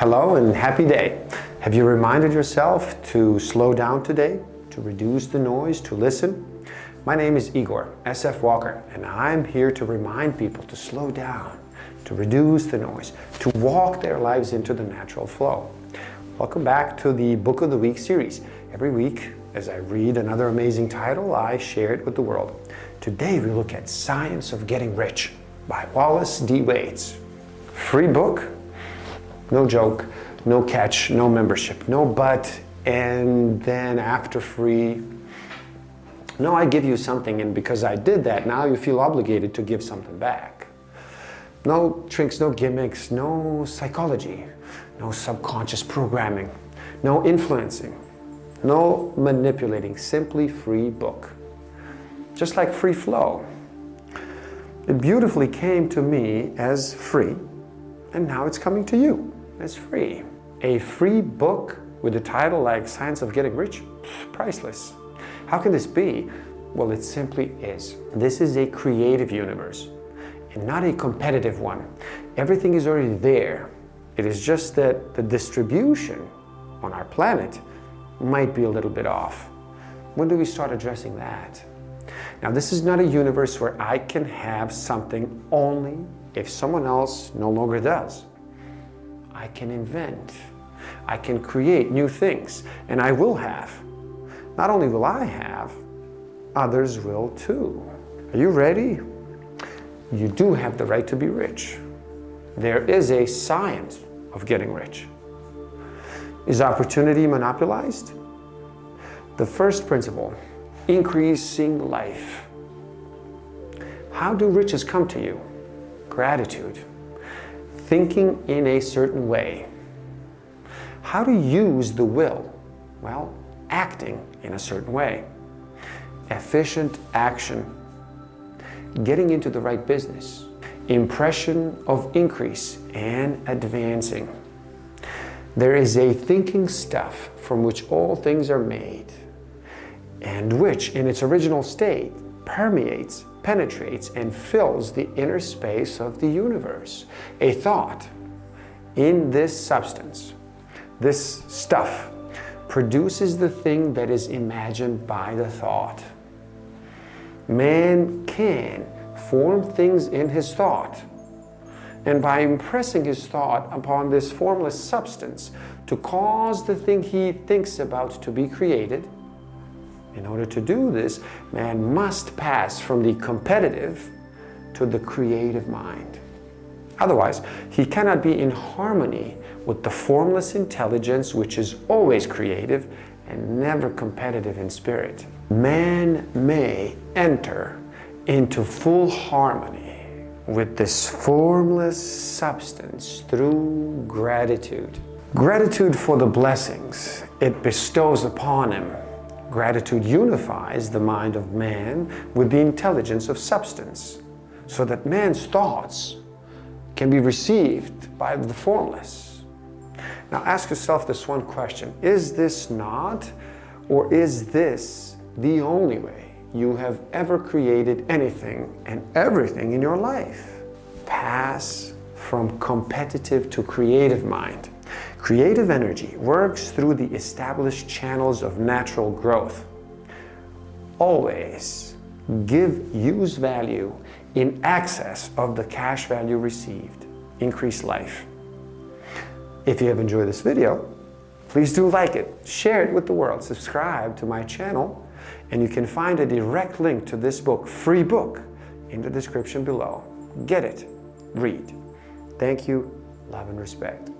Hello and happy day. Have you reminded yourself to slow down today, to reduce the noise, to listen? My name is Igor SF Walker, and I'm here to remind people to slow down, to reduce the noise, to walk their lives into the natural flow. Welcome back to the Book of the Week series. Every week, as I read another amazing title, I share it with the world. Today, we look at Science of Getting Rich by Wallace D. Wattles. Free book, no joke, no catch, no membership, no but, and then after free, no, I give you something, and because I did that, now you feel obligated to give something back. No tricks, no gimmicks, no psychology, no subconscious programming, no influencing, no manipulating, simply free book. Just like free flow. It beautifully came to me as free, and now it's coming to you as free. A free book with a title like Science of Getting Rich? Priceless. How can this be? Well, it simply is. This is a creative universe and not a competitive one. Everything is already there. It is just that the distribution on our planet might be a little bit off. When do we start addressing that? Now, this is not a universe where I can have something only if someone else no longer does. I can invent, I can create new things, and I will have. Not only will I have, others will too. Are you ready? You do have the right to be rich. There is a science of getting rich. Is opportunity monopolized? The first principle, increasing life. How do riches come to you? Gratitude. Thinking in a certain way. How to use the will? Well, acting in a certain way. Efficient action. Getting into the right business. Impression of increase and advancing. There is a thinking stuff from which all things are made, and which, in its original state, permeates, penetrates, and fills the inner space of the universe. A thought in this substance, this stuff, produces the thing that is imagined by the thought. Man can form things in his thought and by impressing his thought upon this formless substance to cause the thing he thinks about to be created. In order to do this, man must pass from the competitive to the creative mind. Otherwise, he cannot be in harmony with the formless intelligence which is always creative and never competitive in spirit. Man may enter into full harmony with this formless substance through gratitude. Gratitude for the blessings it bestows upon him. Gratitude unifies the mind of man with the intelligence of substance, so that man's thoughts can be received by the formless. Now ask yourself this one question Is this not, or is this the only way? you have ever created anything and everything in your life. Pass from competitive to creative mind. Creative energy works through the established channels of natural growth. Always give use value in excess of the cash value received. Increase life. If you have enjoyed this video, please do like it, share it with the world, subscribe to my channel, and you can find a direct link to this book, free book, in the description below. Get it, read. Thank you, love and respect.